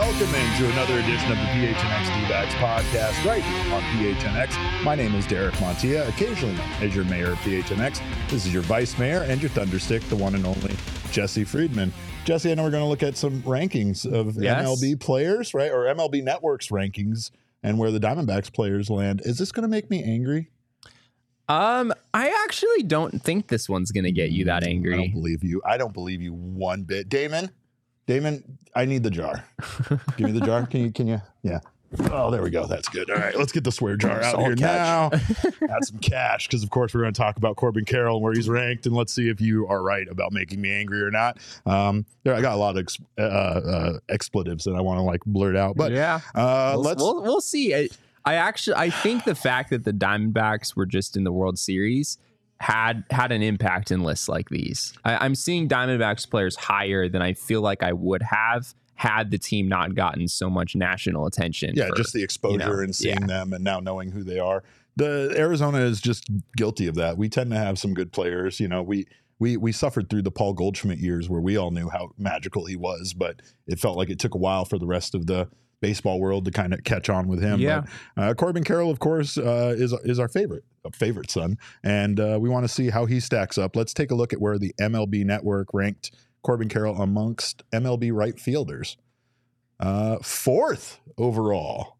welcome into another edition of the PHNX D-backs podcast right here on PHNX. My name is Derek Montilla, occasionally known as your mayor of PHNX. This is your vice mayor and your thunderstick, the one and only Jesse Friedman. Jesse, and I know we're going to look at some rankings of Yes. MLB players, right? Or MLB Network's rankings and where the Diamondbacks players land. Is this going to make me angry? Um, I actually don't think this one's gonna get you that angry. I don't believe you. I don't believe you one bit. Damon, Damon, I need the jar. Give me the jar. Can you? Can you? Yeah. Oh, there we go. That's good. All right, let's get the swear jar out here catch. now. Add some cash because, of course, we're going to talk about Corbin Carroll and where he's ranked, and let's see if you are right about making me angry or not. Um, there, I got a lot of ex- uh, uh, expletives that I want to like blurt out, but yeah, uh, we'll, let's. we'll we'll see. I, I actually I think the fact that the Diamondbacks were just in the World Series had had an impact in lists like these. I, I'm seeing Diamondbacks players higher than I feel like I would have had the team not gotten so much national attention. yeah, for- just the exposure know, and seeing yeah. them and now knowing who they are. The Arizona is just guilty of that. We tend to have some good players. You know, we we we suffered through the Paul Goldschmidt years where we all knew how magical he was, but it felt like it took a while for the rest of the baseball world to kind of catch on with him. Yeah. But, uh, Corbin Carroll, of course, uh, is is our favorite favorite son, and uh, we want to see how he stacks up. Let's take a look at where the MLB Network ranked Corbin Carroll amongst MLB right fielders. Uh, fourth overall.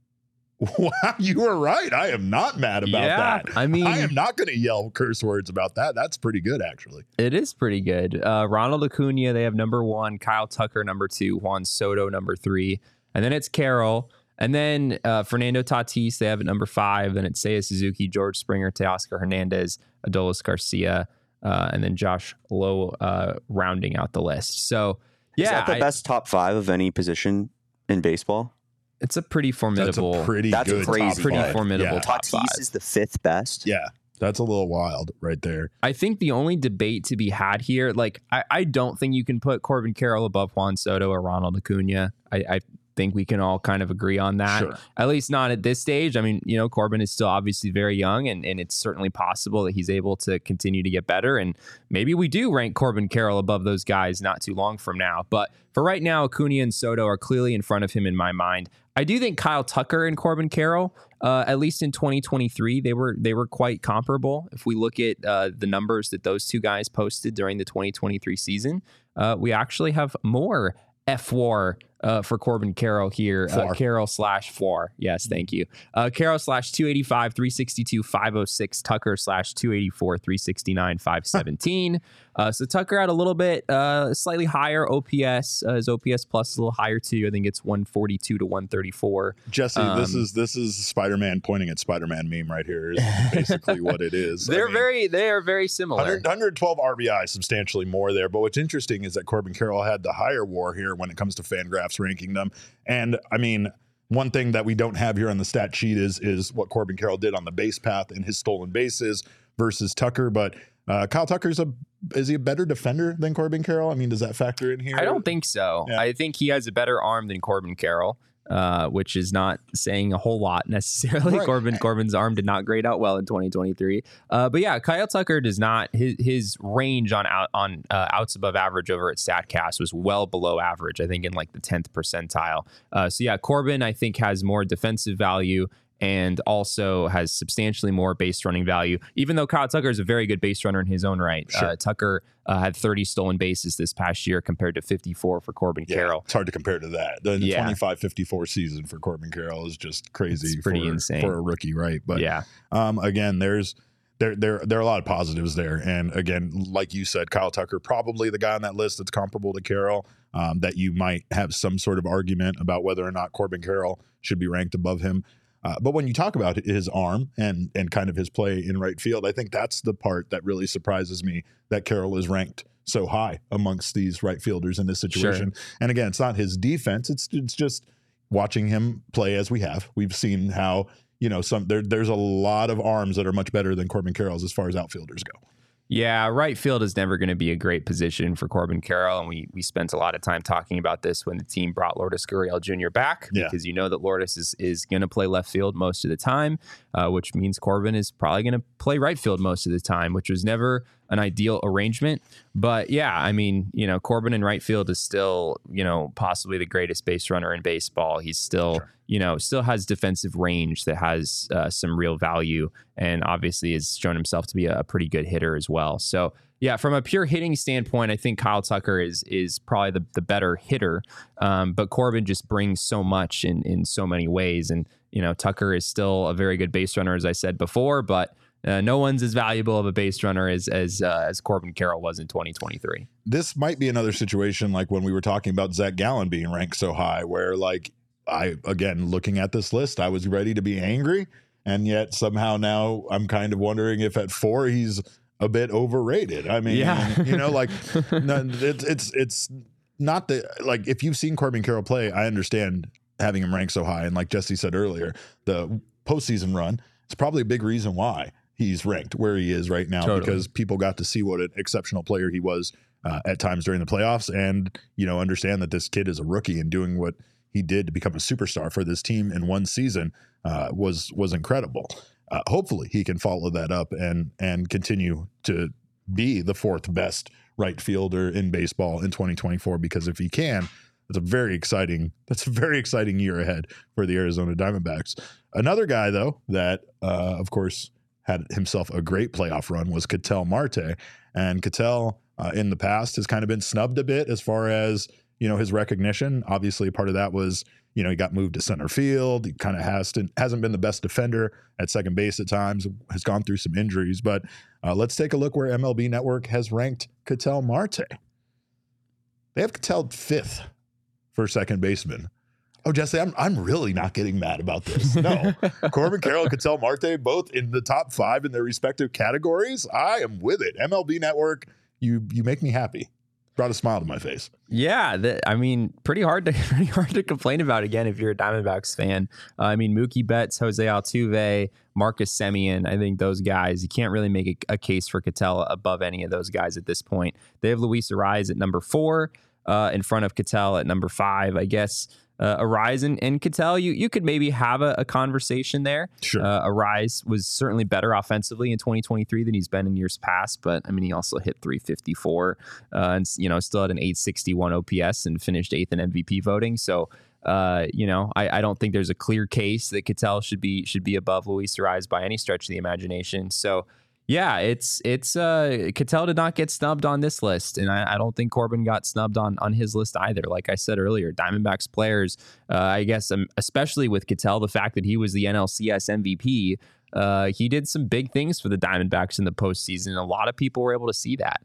Wow, you were right. I am not mad about yeah. that. I mean, I am not going to yell curse words about that. That's pretty good, actually. It is pretty good. Uh, Ronald Acuna, they have number one. Kyle Tucker, number two. Juan Soto, number three. And then it's Carroll. And then uh, Fernando Tatis, they have at number five. Then it's Seiya Suzuki, George Springer, Teoscar Hernandez, Adolis Garcia, uh, and then Josh Lowe uh, rounding out the list. So, Is yeah, that the I- best top five of any position in baseball? it's a pretty That's formidable. a pretty That's good crazy. top Pretty five. formidable Yeah. top Tatis five. is the fifth best. yeah, that's a little wild right there. I think the only debate to be had here, like I, I don't think you can put Corbin Carroll above Juan Soto or Ronald Acuna. I, I think we can all kind of agree on that. Sure. At least not at this stage. I mean, you know, Corbin is still obviously very young, and, and it's certainly possible that he's able to continue to get better. And maybe we do rank Corbin Carroll above those guys not too long from now. But for right now, Acuna and Soto are clearly in front of him in my mind. I do think Kyle Tucker and Corbin Carroll, uh, at least in 2023, they were they were quite comparable. If we look at uh, the numbers that those two guys posted during the 2023 season, uh, we actually have more F war uh, for Corbin Carroll here. Uh, Carroll slash four. Yes, thank you. Uh, Carroll slash 285, 362, 506. Tucker slash 284, 369, 517. uh, so Tucker had a little bit uh, slightly higher OPS. Uh, his OPS plus is a little higher too. I think it's 142 to 134. Jesse, this Um, is this is Spider-Man pointing at Spider-Man meme right here. Is basically what it is. They're mean, very they are very similar. 100, 112 RBI, substantially more there. But what's interesting is that Corbin Carroll had the higher war here when it comes to Fangraphs ranking them. And I mean, one thing that we don't have here on the stat sheet is is what Corbin Carroll did on the base path and his stolen bases versus Tucker. But uh, Kyle Tucker's a is he a better defender than Corbin Carroll? I mean, does that factor in here? I don't think so. Yeah. I think he has a better arm than Corbin Carroll, uh, which is not saying a whole lot necessarily. Right. Corbin Corbin's arm did not grade out well in 2023. Uh, but yeah, Kyle Tucker does not his his range on out on uh, outs above average over at Statcast was well below average. I think in like the 10th percentile. Uh, so yeah, Corbin I think has more defensive value. And also has substantially more base running value, even though Kyle Tucker is a very good base runner in his own right. Sure. Uh, Tucker uh, had 30 stolen bases this past year compared to 54 for Corbin Yeah, Carroll. It's hard to compare to that. The Yeah. 25-54 season for Corbin Carroll is just crazy It's pretty for, insane. for a rookie, right? But yeah, um, again, there's there there there are a lot of positives there, and again, like you said, Kyle Tucker probably the guy on that list that's comparable to Carroll. Um, that you might have some sort of argument about whether or not Corbin Carroll should be ranked above him. Uh, but when you talk about his arm and and kind of his play in right field, I think that's the part that really surprises me that Carroll is ranked so high amongst these right fielders in this situation. And again, it's not his defense; it's it's just watching him play as we have. We've seen how you know some there there's a lot of arms that are much better than Corbin Carroll's as far as outfielders go. Yeah, right field is never going to be a great position for Corbin Carroll, and we we spent a lot of time talking about this when the team brought Lourdes Gurriel Jr. back Yeah. because you know that Lourdes is is going to play left field most of the time, uh, which means Corbin is probably going to play right field most of the time, which was never an ideal arrangement. But yeah, I mean, you know, Corbin in right field is still, you know, possibly the greatest base runner in baseball. He's still, sure. you know, still has defensive range that has uh, some real value, and obviously has shown himself to be a, a pretty good hitter as well. So yeah, from a pure hitting standpoint, I think Kyle Tucker is is probably the, the better hitter. Um, but Corbin just brings so much in in so many ways, and you know Tucker is still a very good base runner, as I said before, but. Uh, no one's as valuable of a base runner as as uh, as Corbin Carroll was in 2023. This might be another situation like when we were talking about Zach Gallen being ranked so high, where like I again looking at this list, I was ready to be angry, and yet somehow now I'm kind of wondering if at four he's a bit overrated. I mean, yeah. you know, like no, it's it's it's not the like if you've seen Corbin Carroll play, I understand having him ranked so high. And like Jesse said earlier, the postseason run is probably a big reason why he's ranked where he is right now totally. because people got to see what an exceptional player he was uh, at times during the playoffs, and you know understand that this kid is a rookie and doing what he did to become a superstar for this team in one season uh, was was incredible uh, hopefully he can follow that up and and continue to be the fourth best right fielder in baseball in 2024 because if he can it's a very exciting that's a very exciting year ahead for the Arizona Diamondbacks. Another guy though that uh, of course had himself a great playoff run was Ketel Marte and Ketel uh, in the past has kind of been snubbed a bit as far as you know his recognition. Obviously, part of that was you know he got moved to center field. He kind of has to, hasn't been the best defender at second base at times. Has gone through some injuries, but uh, let's take a look where MLB Network has ranked Ketel Marte. They have Ketel fifth for second baseman. Oh, Jesse, I'm I'm really not getting mad about this. No, Corbin Carroll Ketel Marte both in the top five in their respective categories. I am with it. MLB Network, you you make me happy brought a smile to my face. Yeah, the, I mean, pretty hard to pretty hard to complain about again if you're a Diamondbacks fan. Uh, I mean, Mookie Betts, Jose Altuve, Marcus Semien. I think those guys you can't really make a, a case for Ketel above any of those guys at this point. They have Luis Arraez at number four, uh, in front of Ketel at number five. I guess uh, Arraez and, and Ketel, you you could maybe have a, a conversation there. Sure. Uh, Arraez was certainly better offensively in 2023 than he's been in years past, but I mean he also hit 354 uh, and you know still had an 861 OPS and finished eighth in MVP voting. So uh, you know, I, I, don't think there's a clear case that Ketel should be should be above Luis Arraez by any stretch of the imagination. So yeah, it's it's uh Ketel did not get snubbed on this list, and I, I, don't think Corbin got snubbed on on his list either. Like I said earlier, Diamondbacks players, uh, I guess, um, especially with Ketel, the fact that he was the NLCS MVP, uh, he did some big things for the Diamondbacks in the postseason. A lot of people were able to see that.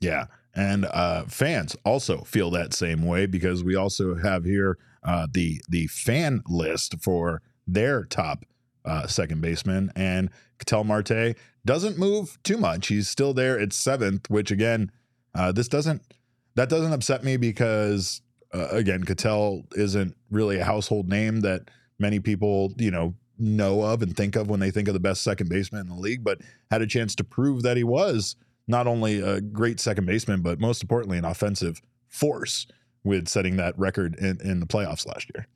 Yeah, and uh, fans also feel that same way because we also have here uh, the the fan list for their top uh, second baseman, and Ketel Marte doesn't move too much. He's still there at seventh, which again, uh, this doesn't that doesn't upset me because uh, again, Ketel isn't really a household name that many people you know know of and think of when they think of the best second baseman in the league, but had a chance to prove that he was not only a great second baseman, but most importantly, an offensive force with setting that record in, in the playoffs last year.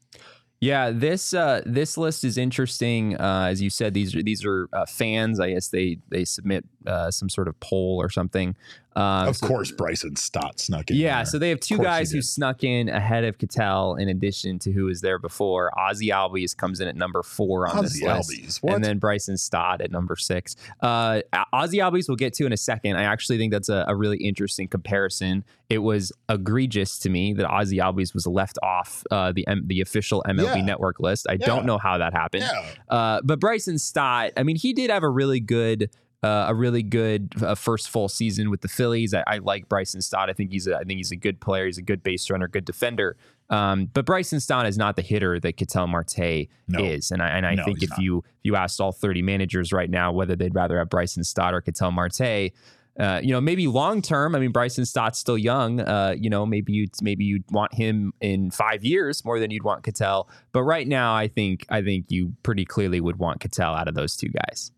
Yeah, this uh, this list is interesting. Uh, as you said, these are these are uh, fans. I guess they they submit uh, some sort of poll or something. Uh, of so, course, Bryson Stott snuck in. Yeah, there. so they have two guys who snuck in ahead of Ketel, in addition to who was there before. Ozzy Albies comes in at number four on Ozzy this list, and then Bryson Stott at number six. Uh, Ozzy Albies we'll get to in a second. I actually think that's a, a, really interesting comparison. It was egregious to me that Ozzy Albies was left off uh, the M- the official MLB yeah. Network list. I yeah. don't know how that happened. Yeah. Uh, but Bryson Stott, I mean, he did have a really good uh, a really good uh, first full season with the Phillies. I, I, like Bryson Stott. I think he's a, I think he's a good player. He's a good base runner, good defender. Um, but Bryson Stott is not the hitter that Ketel Marte no. is, and I and I no, think if not. you if you asked all thirty managers right now whether they'd rather have Bryson Stott or Ketel Marte. Uh, you know, maybe long term. I mean, Bryson Stott's still young. Uh, you know, maybe you maybe you'd want him in five years more than you'd want Ketel. But right now, I think I think you pretty clearly would want Ketel out of those two guys.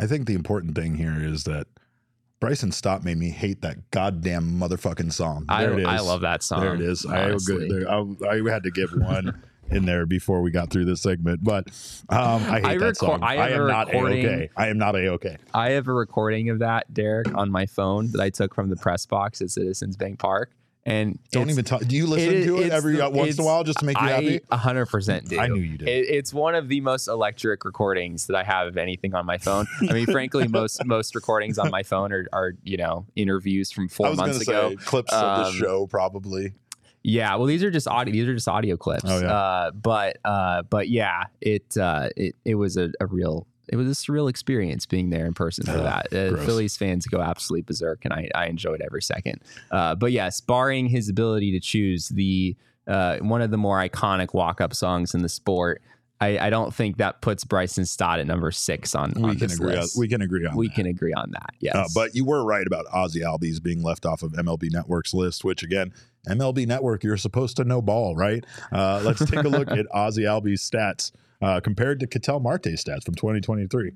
I think the important thing here is that Bryson Stott made me hate that goddamn motherfucking song. There I, it is. I love that song. There it is. I, there, I, I, had to give one in there before we got through this segment, but um, I hate I that record- song. I I, am not a-okay. I am not a okay. I have a recording of that, Derek, on my phone that I took from the press box at Citizens Bank Park. And Don't even talk. Do you listen it- to it every the- once in a while just to make you happy? I 100% do. I knew you did. It, it's one of the most electric recordings that I have of anything on my phone. I mean, frankly, most most recordings on my phone are, are you know interviews from I four months ago. say clips of the Um, show, probably. Yeah, well, these are just audio. These are just audio clips. Oh, yeah. Uh, but uh, but yeah, it uh, it it was a, a real. It was a surreal experience being there in person for Ugh, that. Uh. Phillies fans go absolutely berserk, and I, I enjoyed every second. Uh, but yes, barring his ability to choose the uh, one of the more iconic walk up songs in the sport, I, I don't think that puts Bryson Stott at number six on, We on can this agree. On, list. we can agree on. We that. can agree on that. Yes, Uh, but you were right about Ozzy Albies being left off of MLB Network's list, which again, MLB Network, you're supposed to know ball, right? Uh, let's take a look at Ozzy Albies' stats uh, compared to Ketel Marte's stats from 2023.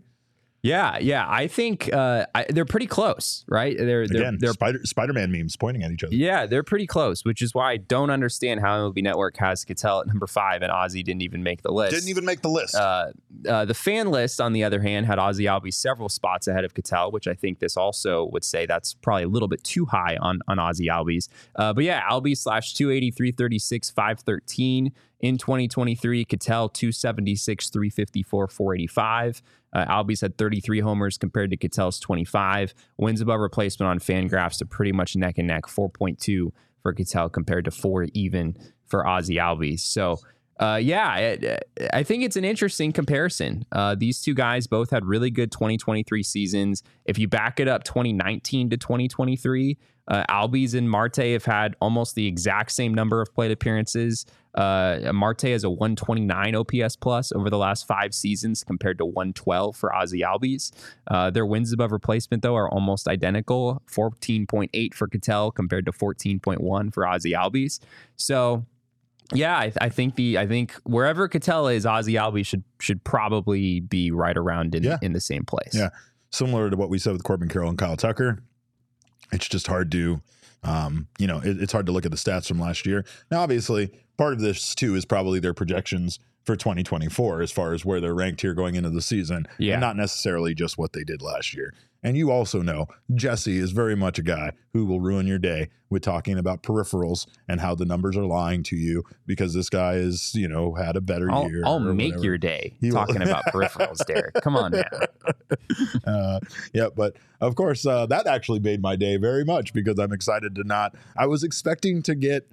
yeah, yeah, I think uh, I, they're pretty close, right? They're they're Again, they're Spider Spider-Man memes pointing at each other. Yeah, they're pretty close, which is why I don't understand how MLB Network has Ketel at number five and Ozzy didn't even make the list. Didn't even make the list. Uh, uh, the fan list, on the other hand, had Ozzy Albies several spots ahead of Ketel, which I think this also would say that's probably a little bit too high on on Ozzy Albies. Uh, but yeah, Albies slash 280, 336, 513 in 2023. Ketel 276, 354, 485. Uh, Albies had 33 homers compared to Ketel's 25. Wins above replacement on Fangraphs are pretty much neck and neck, 4.2 for Ketel compared to four even for Ozzy Albies. So. Uh, yeah, I think it's an interesting comparison. Uh, these two guys both had really good 2023 seasons. If you back it up 2019 to 2023, uh, Albies and Marte have had almost the exact same number of plate appearances. Uh, Marte has a 129 OPS plus over the last five seasons compared to 112 for Ozzy Albies. Uh, their wins above replacement, though, are almost identical 14.8 for Ketel compared to 14.1 for Ozzy Albies. So, yeah, I, I think the I think wherever Ketel is, Ozzy Albies should should probably be right around in Yeah. in the same place. Yeah. Similar to what we said with Corbin Carroll and Kyle Tucker, it's just hard to, um, you know, it, it's hard to look at the stats from last year. Now, obviously, part of this too is probably their projections for 2024 as far as where they're ranked here going into the season, Yeah. and not necessarily just what they did last year. And you also know Jesse is very much a guy who will ruin your day with talking about peripherals and how the numbers are lying to you because this guy is, you know, had a better I'll, year. I'll make whatever. your day He talking about peripherals, Derek. Come on, man. uh, yeah, but of course, uh, that actually made my day very much because I'm excited to not. I was expecting to get,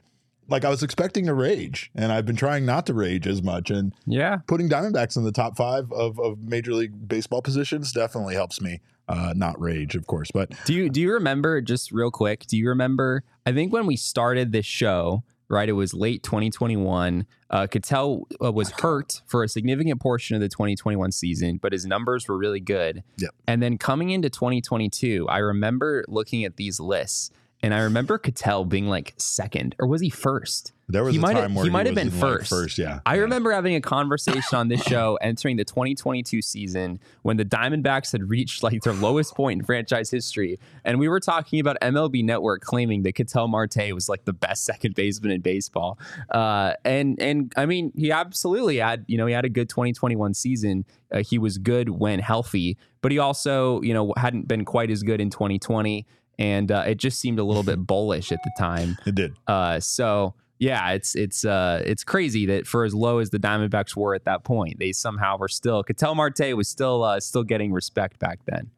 like, I was expecting to rage, and I've been trying not to rage as much. And Yeah, putting Diamondbacks in the top five of, of Major League Baseball positions definitely helps me uh, not rage, of course. But Do you do you remember just real quick? Do you remember? I think when we started this show, right? It was late 2021. Uh, Ketel uh, was hurt for a significant portion of the 2021 season, but his numbers were really good. Yep. And then coming into 2022, I remember looking at these lists, and I remember Ketel being like second, or was he first? there was He a might have- time where he might have been in, like, first. first, yeah. I Yeah. remember having a conversation on this show entering the 2022 season when the Diamondbacks had reached like their lowest point in franchise history. And we were talking about MLB Network claiming that Ketel Marte was like the best second baseman in baseball. Uh, and, and I mean, he absolutely had, you know, he had a good 2021 season. Uh, he was good when healthy, but he also, you know, hadn't been quite as good in 2020. And uh, it just seemed a little bit bullish at the time. It did. Uh, so yeah, it's it's uh it's crazy that for as low as the Diamondbacks were at that point, they somehow were still. Ketel Marte was still uh, still getting respect back then.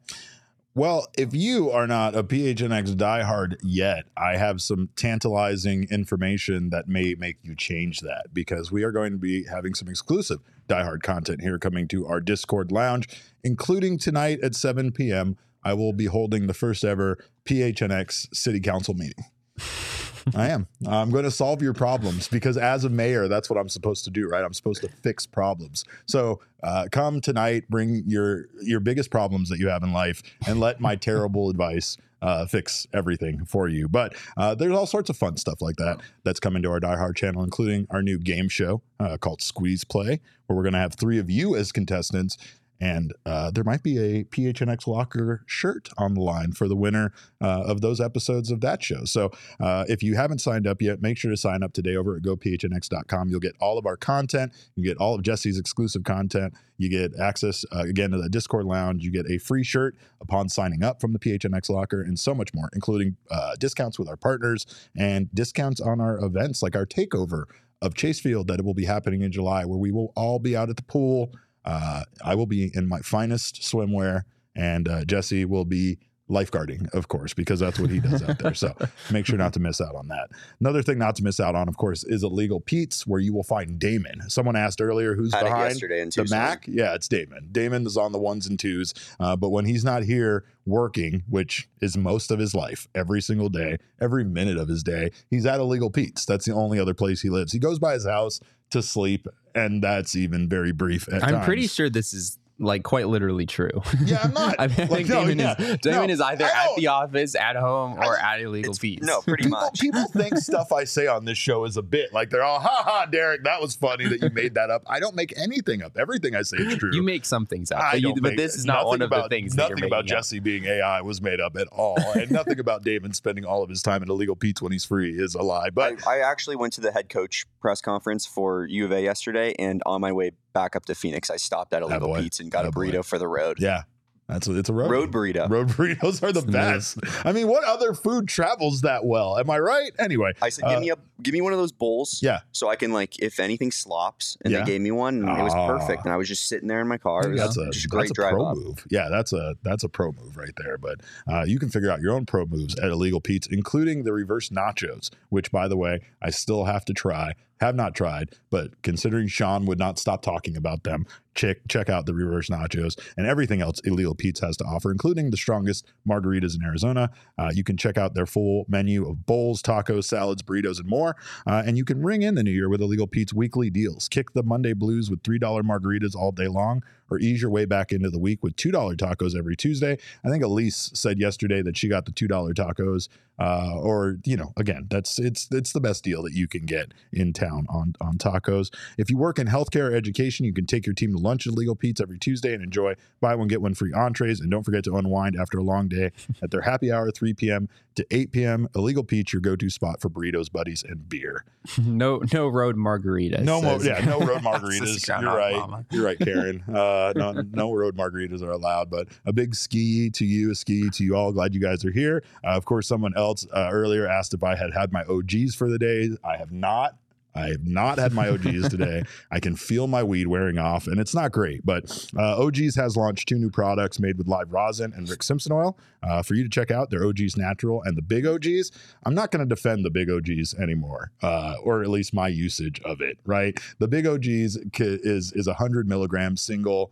Well, if you are not a PHNX diehard yet, I have some tantalizing information that may make you change that because we are going to be having some exclusive diehard content here coming to our Discord lounge, including tonight at 7 p.m. I will be holding the first ever PHNX City Council meeting. I am. I'm going to solve your problems because as a mayor, that's what I'm supposed to do, right? I'm supposed to fix problems. So uh, come tonight, bring your your biggest problems that you have in life, and let my terrible advice uh, fix everything for you. But uh, there's all sorts of fun stuff like that that's coming to our Die Hard channel, including our new game show uh, called Squeeze Play, where we're going to have three of you as contestants. And uh, there might be a PHNX Locker shirt on the line for the winner uh, of those episodes of that show. So uh, if you haven't signed up yet, make sure to sign up today over at gophnx.com. You'll get all of our content. You get all of Jesse's exclusive content. You get access, uh, again, to the Discord lounge. You get a free shirt upon signing up from the PHNX Locker and so much more, including uh, discounts with our partners and discounts on our events like our takeover of Chase Field that it will be happening in July, where we will all be out at the pool. Uh, I will be in my finest swimwear, and uh, Jesse will be lifeguarding, of course, because that's what he does out there. So make sure not to miss out on that. Another thing not to miss out on, of course, is Illegal Pete's, where you will find Damon. Someone asked earlier who's Had behind yesterday and the Mac. Yeah, it's Damon. Damon is on the ones and twos, uh, but when he's not here working, which is most of his life, every single day, every minute of his day, he's at Illegal Pete's. That's the only other place he lives. He goes by his house to sleep, and that's even very brief. At I'm pretty sure this is like quite literally true. Yeah, I'm not. I, mean, I Like, think no, Damon yeah. is Damon No, is either at the office, at home, or I- at illegal It's- fees. No, pretty people, much. people think stuff I say on this show is a bit. Like they're all, ha ha, Derek, that was funny that you made that up. I don't make anything up. Everything I say is true. you make some things up, I but, you, don't but this is not nothing one of about, the things. Nothing that you're about making up. Jesse being AI was made up at all, and nothing about Damon spending all of his time at Illegal Pete's when he's free is a lie. But I, I actually went to the head coach press conference for U of A yesterday, and on my way back up to Phoenix, I stopped at Illegal boy. Pete's and got a Attaboy. burrito for the road. yeah, that's it's a road Road burrito. Road burritos are the Smooth. best. I mean, what other food travels that well? Am I right? Anyway, I said, Uh, "Give me a, give me one of those bowls, Yeah. so I can like, if anything slops." And Yeah. they gave me one, and it was Ah. perfect. And I was just sitting there in my car. It was that's a just a that's great a drive pro up. move. Yeah, that's a that's a pro move right there. But uh, you can figure out your own pro moves at Illegal Pete's, including the reverse nachos, which, by the way, I still have to try. Have not tried, but considering Sean would not stop talking about them, check check out the reverse nachos and everything else Illegal Pete's has to offer, including the strongest margaritas in Arizona. Uh, you can check out their full menu of bowls, tacos, salads, burritos, and more. Uh, and you can ring in the new year with Illegal Pete's weekly deals. Kick the Monday blues with $3 margaritas all day long, or ease your way back into the week with $2 tacos every Tuesday. I think Elise said yesterday that she got the $2 tacos. Uh, or you know, again, that's it's it's the best deal that you can get in town on on tacos. If you work in healthcare or education, you can take your team to lunch at Legal Pete's every Tuesday and enjoy buy one get one free entrees. And don't forget to unwind after a long day at their happy hour, 3 p.m. to 8 p.m. Illegal Pete's, your go-to spot for burritos, buddies, and beer. no, no road margaritas. No says- yeah, no road margaritas. You're right. Mama. You're right, Karen. Uh, no, no road margaritas are allowed. But a big ski to you, a ski to you all. Glad you guys are here. Uh, of course, someone else uh, earlier asked if I had had my OGs for the day. I have not. I have not had my OGs today. I can feel my weed wearing off, and it's not great. But uh, OGs has launched two new products made with live rosin and Rick Simpson oil uh, for you to check out. They're OGs Natural and the Big OGs. I'm not going to defend the Big OGs anymore, uh, or at least my usage of it. Right, the Big OGs is is a hundred milligram single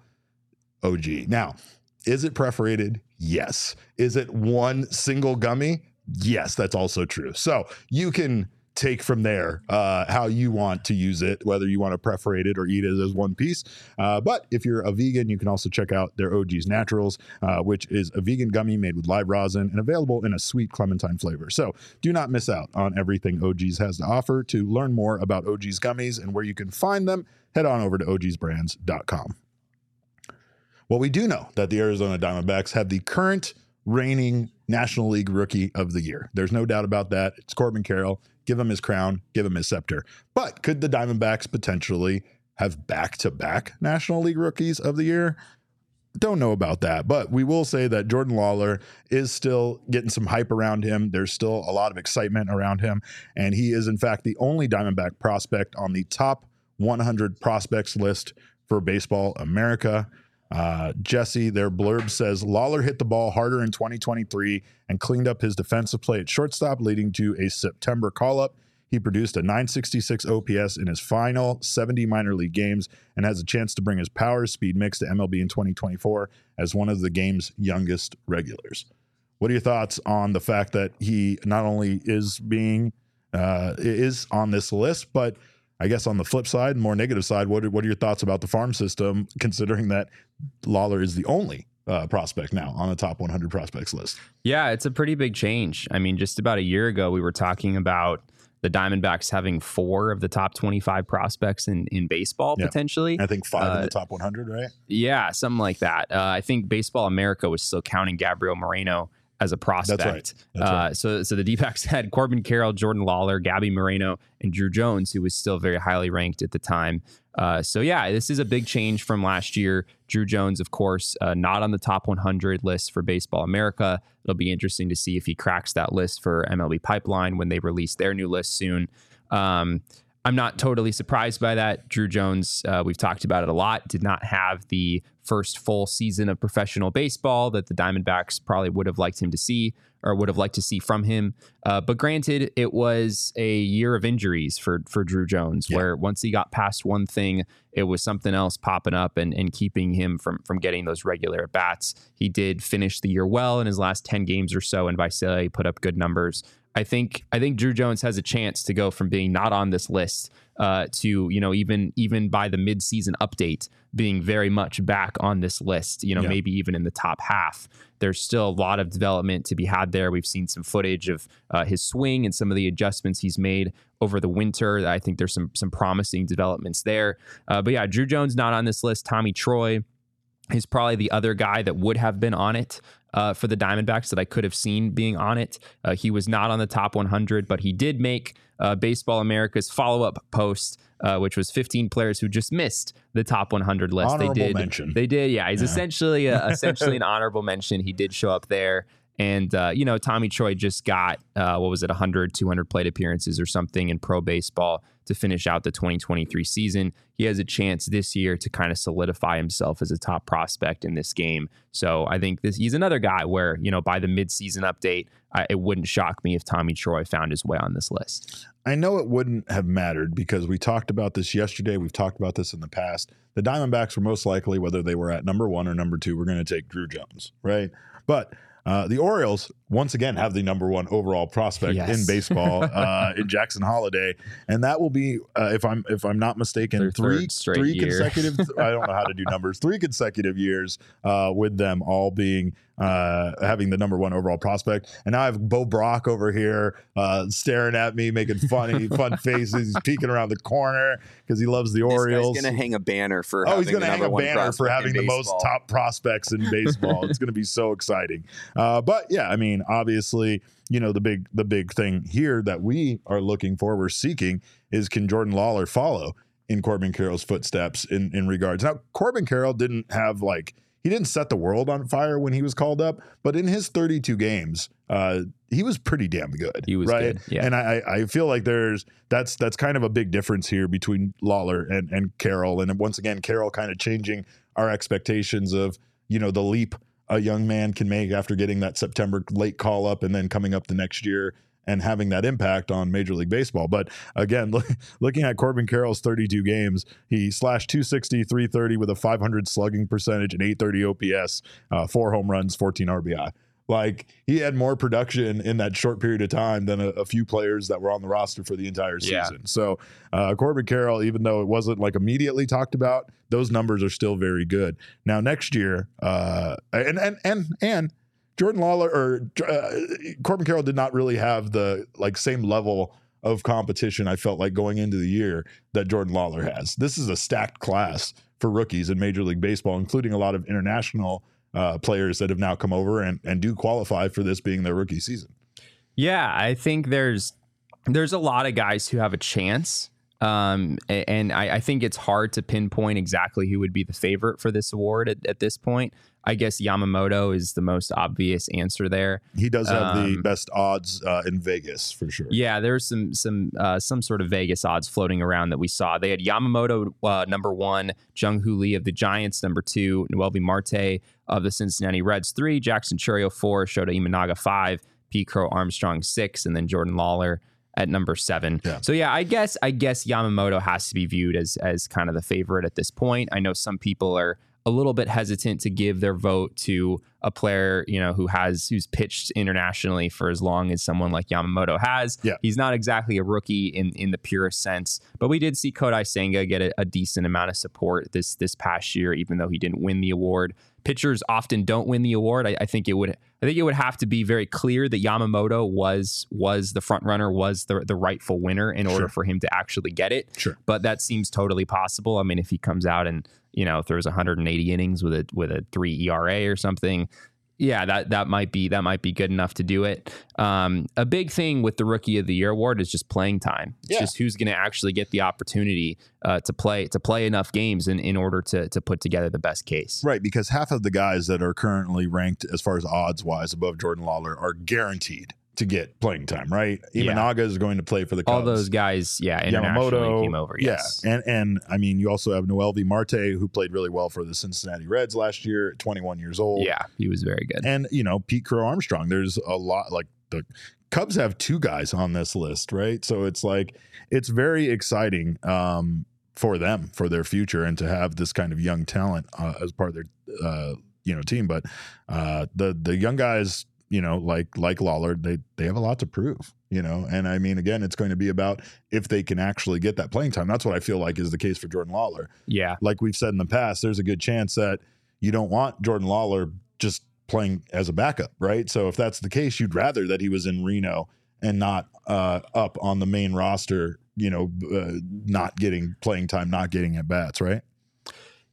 OG. Now, is it perforated? Yes. Is it one single gummy? Yes, that's also true. So you can take from there uh, how you want to use it, whether you want to perforate it or eat it as one piece. Uh, but if you're a vegan, you can also check out their OG's Naturals, uh, which is a vegan gummy made with live rosin and available in a sweet clementine flavor. So do not miss out on everything OG's has to offer. To learn more about OG's gummies and where you can find them, head on over to ogsbrands.com. Well, we do know that the Arizona Diamondbacks have the current reigning National League Rookie of the Year. There's no doubt about that. It's Corbin Carroll. Give him his crown, give him his scepter. But could the Diamondbacks potentially have back to back National League Rookies of the Year? Don't know about that, but we will say that Jordan Lawlar is still getting some hype around him. There's still a lot of excitement around him. And he is, in fact, the only Diamondback prospect on the top 100 prospects list for Baseball America. Uh, Jesse, their blurb says Lawlar hit the ball harder in 2023 and cleaned up his defensive play at shortstop, leading to a September call up. He produced a 966 OPS in his final 70 minor league games and has a chance to bring his power speed mix to MLB in 2024 as one of the game's youngest regulars. What are your thoughts on the fact that he not only is being uh, is on this list, but I guess on the flip side, more negative side, what are, what are your thoughts about the farm system, considering that Lawlar is the only uh, prospect now on the top 100 prospects list? Yeah, it's a pretty big change. I mean, just about a year ago, we were talking about the Diamondbacks having four of the top 25 prospects in, in baseball Yeah. potentially. I think five in Uh, the top 100, right? Yeah, something like that. Uh, I think Baseball America was still counting Gabriel Moreno as a prospect. right. That's uh, right. So, so the D-backs had Corbin Carroll, Jordan Lawlar, Gabby Moreno, and Drew Jones, who was still very highly ranked at the time. Uh, so yeah, this is a big change from last year. Drew Jones, of course, uh, not on the top 100 list for Baseball America. It'll be interesting to see if he cracks that list for MLB Pipeline when they release their new list soon. Um, I'm not totally surprised by that. Drew Jones, uh, we've talked about it a lot, did not have the first full season of professional baseball that the Diamondbacks probably would have liked him to see or would have liked to see from him. Uh, but granted, it was a year of injuries for for Drew Jones, Yeah. where once he got past one thing, it was something else popping up and, and keeping him from from getting those regular at bats. He did finish the year well in his last 10 games or so, and Visalia put up good numbers. I think I think Drew Jones has a chance to go from being not on this list uh, to you know even even by the midseason update being very much back on this list. You know Yeah. maybe even in the top half. There's still a lot of development to be had there. We've seen some footage of uh, his swing and some of the adjustments he's made over the winter. I think there's some some promising developments there. Uh, but yeah, Drew Jones not on this list. Tommy Troy is probably the other guy that would have been on it uh, for the Diamondbacks that I could have seen being on it. Uh, he was not on the top 100, but he did make uh, Baseball America's follow up post, uh, which was 15 players who just missed the top 100 list. Honorable they did. mention. They did. Yeah, he's Yeah. essentially a, essentially an honorable mention. He did show up there. And, uh, you know, Tommy Troy just got, uh, what was it, 100, 200 plate appearances or something in pro baseball to finish out the 2023 season. He has a chance this year to kind of solidify himself as a top prospect in this game. So I think this he's another guy where, you know, by the midseason update, I, it wouldn't shock me if Tommy Troy found his way on this list. I know it wouldn't have mattered because we talked about this yesterday. We've talked about this in the past. The Diamondbacks were most likely, whether they were at number one or number two, we're going to take Drew Jones, right? But uh, the Orioles once again have the number one overall prospect Yes. in baseball uh, in Jackson Holliday, and that will be, uh, if I'm if I'm not mistaken, Their three third straight three year. consecutive. I don't know how to do numbers. Three consecutive years uh, with them all being uh, having the number one overall prospect, and now I have Bo Brock over here uh, staring at me, making funny fun faces. He's peeking around the corner because he loves the Orioles. He's gonna hang a banner for. Oh, he's going to the hang a banner for having the most top prospects in baseball. it's going to be so exciting. Uh, but yeah, I mean, obviously, you know, the big the big thing here that we are looking for, we're seeking, is can Jordan Lawlar follow in Corbin Carroll's footsteps in in regards. Now, Corbin Carroll didn't have like he didn't set the world on fire when he was called up, but in his 32 games, uh, he was pretty damn good. He was right. good, yeah. And I, I feel like there's that's that's kind of a big difference here between Lawlar and and Carroll, and once again, Carroll kind of changing our expectations of you know the leap a young man can make after getting that September late call up and then coming up the next year and having that impact on Major League Baseball. But again, look, looking at Corbin Carroll's 32 games, he slashed 260, 330 with a 500 slugging percentage and 830 OPS, uh, four home runs, 14 RBI. Like he had more production in that short period of time than a, a few players that were on the roster for the entire Yeah. season. So uh, Corbin Carroll, even though it wasn't like immediately talked about, those numbers are still very good. Now next year, uh, and and and and Jordan Lawlar or uh, Corbin Carroll did not really have the like same level of competition. I felt like going into the year that Jordan Lawlar has. This is a stacked class for rookies in Major League Baseball, including a lot of international uh, players that have now come over and and do qualify for this being their rookie season. Yeah, I think there's there's a lot of guys who have a chance. Um, and I, I think it's hard to pinpoint exactly who would be the favorite for this award at, at this point. I guess Yamamoto is the most obvious answer there. He does have the Um, best odds uh, in Vegas for sure. Yeah, there's some some uh, some sort of Vegas odds floating around that we saw. They had Yamamoto uh, number one, Jung Hoo Lee of the Giants number two, Noelvi Marte of the Cincinnati Reds three, Jackson Chourio four, Shota Imanaga five, P. Crow Armstrong six, and then Jordan Lawlar at number seven. Yeah. So yeah, I guess I guess Yamamoto has to be viewed as as kind of the favorite at this point. I know some people are a little bit hesitant to give their vote to a player, you know, who has who's pitched internationally for as long as someone like Yamamoto has. Yeah. He's not exactly a rookie in in the purest sense, but we did see Kodai Senga get a, a decent amount of support this this past year, even though he didn't win the award. Pitchers often don't win the award. I, I, think it would I think it would have to be very clear that Yamamoto was was the front runner, was the the rightful winner in order sure. for him to actually get it. Sure. But that seems totally possible. I mean, if he comes out and you know throws 180 innings with a with a three ERA or something, yeah, that that might be that might be good enough to do it. Um, a big thing with the Rookie of the Year award is just playing time. It's yeah. just who's going to actually get the opportunity uh, to play to play enough games in, in order to to put together the best case. Right, because half of the guys that are currently ranked as far as odds wise above Jordan Lawlar are guaranteed to get playing time, right? Imanaga yeah. is going to play for the Cubs. All those guys, yeah, Yamamoto came over. Yes. Yeah, and and I mean, you also have Noelvi Marte who played really well for the Cincinnati Reds last year, at 21 years old. Yeah, he was very good. And you know, Pete Crow Armstrong. There's a lot like the Cubs have two guys on this list, right? So it's like it's very exciting um, for them for their future and to have this kind of young talent uh, as part of their uh, you know team. But uh, the the young guys you know, like like Lawlar, they they have a lot to prove, you know. And I mean, again, it's going to be about if they can actually get that playing time. That's what I feel like is the case for Jordan Lawlar. Yeah, like we've said in the past, there's a good chance that you don't want Jordan Lawlar just playing as a backup, right? So if that's the case, you'd rather that he was in Reno and not uh, up on the main roster, you know, uh, not getting playing time, not getting at bats, right?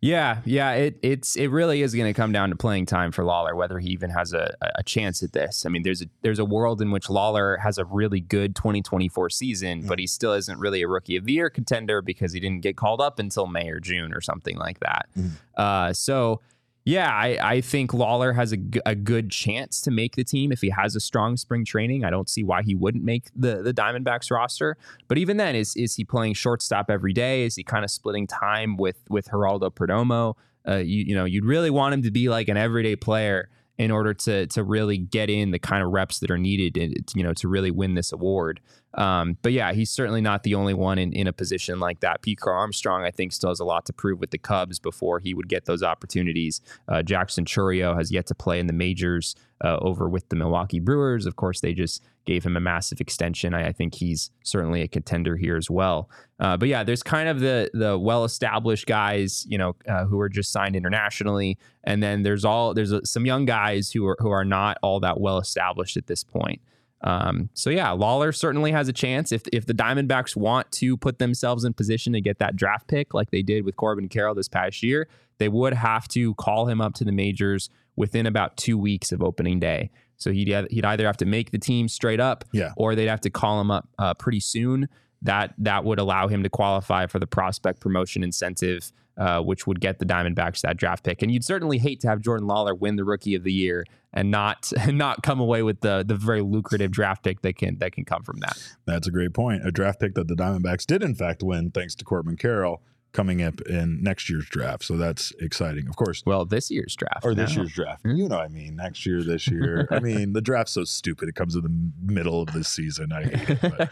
Yeah, yeah, it it's it really is going to come down to playing time for Lawlar, whether he even has a, a chance at this. I mean, there's a there's a world in which Lawlar has a really good 2024 season, mm-hmm. but he still isn't really a rookie of the year contender because he didn't get called up until May or June or something like that. Mm-hmm. Uh, so yeah, I, I think Lawlar has a, a good chance to make the team if he has a strong spring training. I don't see why he wouldn't make the the Diamondbacks roster. But even then, is is he playing shortstop every day? Is he kind of splitting time with with Geraldo Perdomo? Uh, you you know, you'd really want him to be like an everyday player in order to to really get in the kind of reps that are needed, you know, to really win this award. Um, but yeah, he's certainly not the only one in, in a position like that. Crow Armstrong, I think, still has a lot to prove with the Cubs before he would get those opportunities. Uh, Jackson Chourio has yet to play in the majors uh, over with the Milwaukee Brewers. Of course, they just gave him a massive extension. I, I think he's certainly a contender here as well. Uh, but yeah, there's kind of the the well established guys, you know, uh, who are just signed internationally, and then there's all there's a, some young guys who are who are not all that well established at this point. Um, so yeah, Lawlar certainly has a chance if if the Diamondbacks want to put themselves in position to get that draft pick like they did with Corbin Carroll this past year. They would have to call him up to the majors within about two weeks of opening day. So he'd he'd either have to make the team straight up, yeah. or they'd have to call him up uh, pretty soon. That that would allow him to qualify for the prospect promotion incentive, uh, which would get the Diamondbacks that draft pick. And you'd certainly hate to have Jordan Lawlar win the Rookie of the Year and not not come away with the the very lucrative draft pick that can that can come from that. That's a great point. A draft pick that the Diamondbacks did in fact win thanks to Corbin Carroll coming up in next year's draft. So that's exciting, of course. Well, this year's draft or this year's draft. Hmm? You know, what I mean, next year, this year. I mean, the draft's so stupid. It comes in the middle of the season. I hate it. But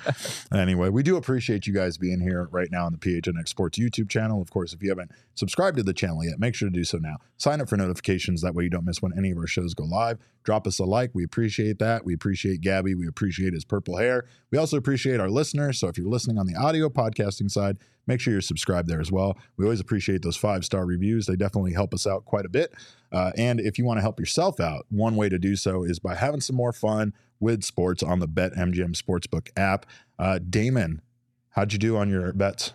anyway, we do appreciate you guys being here right now on the PHNX Sports YouTube channel. Of course, if you haven't subscribed to the channel yet, make sure to do so now. Sign up for notifications. That way you don't miss when any of our shows go live. Drop us a like. We appreciate that. We appreciate Gabby. We appreciate his purple hair. We also appreciate our listeners. So if you're listening on the audio podcasting side, make sure you're subscribed there as well. We always appreciate those five star reviews. They definitely help us out quite a bit. Uh, and if you want to help yourself out, one way to do so is by having some more fun with sports on the Bet MGM Sportsbook app. Uh, Damon, how'd you do on your bets?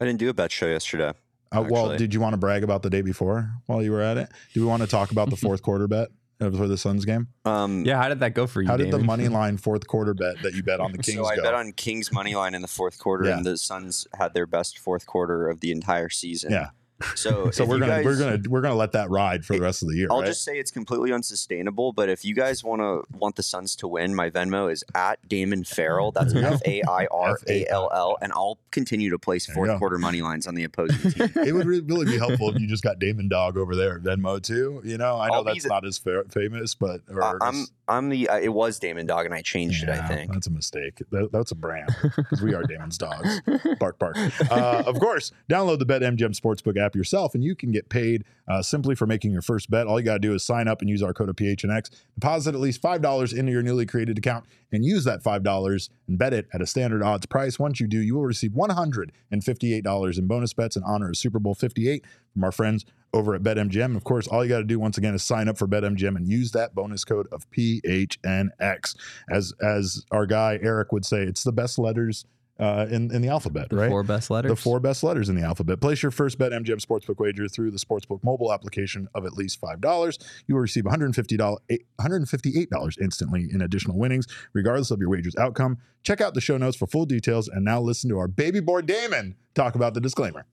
I didn't do a bet show yesterday. Uh, well, did you want to brag about the day before while you were at it? Do we want to talk about the fourth quarter bet? For the Suns game? Um, yeah, how did that go for you? How did Damon? the money line fourth quarter bet that you bet on the Kings? so I go? bet on Kings money line in the fourth quarter, yeah. and the Suns had their best fourth quarter of the entire season. Yeah, so, so we're gonna guys, we're gonna we're gonna let that ride for the rest of the year. I'll right? just say it's completely unsustainable. But if you guys want to want the Suns to win, my Venmo is at Damon Fairall. That's F A I R A L L, and I'll continue to place fourth quarter money lines on the opposing team. it would really be helpful if you just got Damon Dog over there at Venmo too. You know, I know I'll that's the, not as fa- famous, but uh, I'm I'm the uh, it was Damon Dog, and I changed yeah, it. I think that's a mistake. That, that's a brand because we are Damon's dogs. Bark, bark. Uh, of course, download the BetMGM Sportsbook app yourself, and you can get paid uh, simply for making your first bet. All you got to do is sign up and use our code of PHNX. Deposit at least five dollars into your newly created account, and use that five dollars and bet it at a standard odds price. Once you do, you will receive one hundred and fifty-eight dollars in bonus bets in honor of Super Bowl Fifty-eight from our friends over at BetMGM. Of course, all you got to do once again is sign up for BetMGM and use that bonus code of PHNX. As as our guy Eric would say, it's the best letters uh, in in the alphabet, The right? four best letters. The four best letters in the alphabet. Place your first bet MGM Sportsbook wager through the Sportsbook mobile application of at least $5. You will receive $150, $158 instantly in additional winnings, regardless of your wager's outcome. Check out the show notes for full details. And now listen to our baby boy Damon talk about the disclaimer.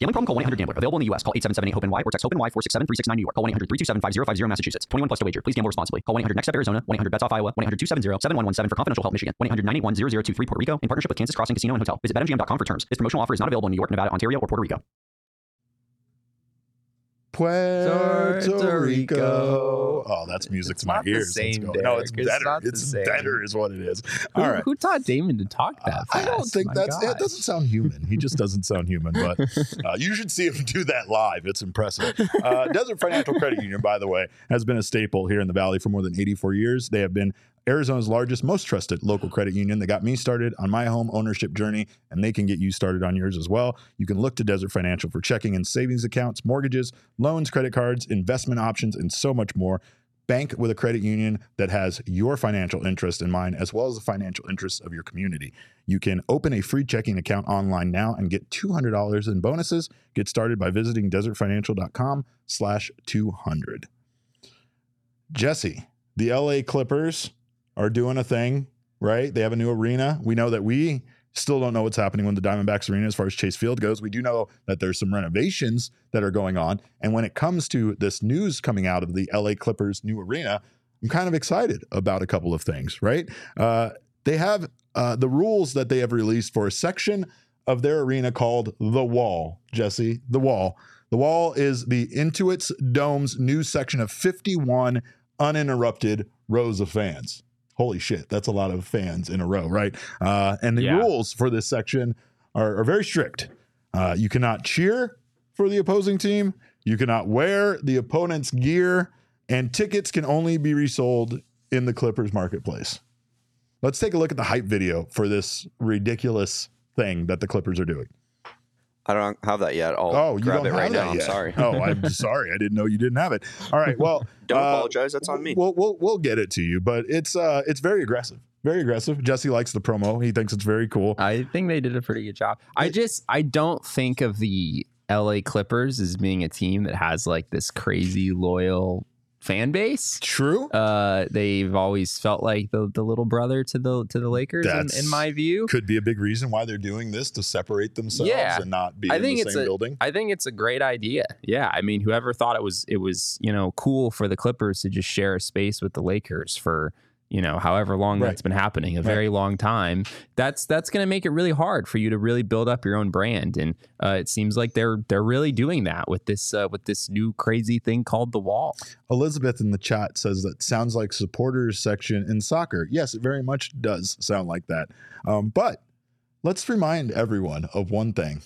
Gambling problem? Call 1 800 Gambler. Available in the U.S. Call 877 8 HOPE NY or text HOPE NY 467 369 New York. Call 1 800 327 5050 Massachusetts. 21 plus to wager. Please gamble responsibly. Call 1 800 NEXT STEP Arizona. 1 800 BETS off Iowa. 1 800 270 7117 for confidential help Michigan. 1 800 981 0023 Puerto Rico in partnership with Kansas Crossing Casino and Hotel. Visit BetMGM.com for terms. This promotional offer is not available in New York, Nevada, Ontario, or Puerto Rico. Puerto Puerto Rico. Rico. Oh, that's music It's to my ears. Same. No, it's. It's better. It's better, is what it is. Who, All right. who taught Damon to talk that I don't think My that's it. Doesn't sound human. He just doesn't sound human. But uh, you should see him do that live. It's impressive. Uh, Desert Financial Credit Union, by the way, has been a staple here in the Valley for more than 84 years. They have been Arizona's largest, most trusted local credit union. They got me started on my home ownership journey, and they can get you started on yours as well. You can look to Desert Financial for checking and savings accounts, mortgages, loans, credit cards, investment options, and so much more. Bank with a credit union that has your financial interest in mind, as well as the financial interests of your community. You can open a free checking account online now and get $200 in bonuses. Get started by visiting desertfinancial.com slash 200. Jesse, the LA Clippers are doing a thing, right? They have a new arena. We know that we still don't know what's happening with the Diamondbacks arena as far as Chase Field goes. We do know that there's some renovations that are going on. And when it comes to this news coming out of the LA Clippers new arena, I'm kind of excited about a couple of things, right? Uh, they have uh, the rules that they have released for a section of their arena called The Wall, Jesse, The Wall. The Wall is the Intuit's Dome's new section of 51 uninterrupted rows of fans. Holy shit, that's a lot of fans in a row, right? Uh, and the Yeah. rules for this section are, are very strict. Uh, you cannot cheer for the opposing team. You cannot wear the opponent's gear, and tickets can only be resold in the Clippers marketplace. Let's take a look at the hype video for this ridiculous thing that the Clippers are doing. I don't have that yet. I'll oh, you grab don't it have right now. yet. I'm sorry. Oh, I'm sorry. I didn't know you didn't have it. All right. Well, Don't uh, apologize. That's on me. We'll, we'll we'll get it to you, but it's uh it's very aggressive. Very aggressive. Jesse likes the promo. He thinks it's very cool. I think they did a pretty good job. I just I don't think of the LA Clippers as being a team that has like this crazy loyal fan base. True. Uh, they've always felt like the, the little brother to the to the Lakers in, in my view. Could be a big reason why they're doing this to separate themselves Yeah. and not be I in think the it's same a- building. I think it's a great idea. Yeah, I mean, whoever thought it was it was you know cool for the Clippers to just share a space with the Lakers for you know however long Right. that's been happening, a Right. very long time. That's that's going to make it really hard for you to really build up your own brand, and uh, it seems like they're they're really doing that with this uh, with this new crazy thing called the Wall. Elizabeth in the chat says that sounds like supporters section in soccer. Yes, it very much does sound like that. Um, but let's remind everyone of one thing.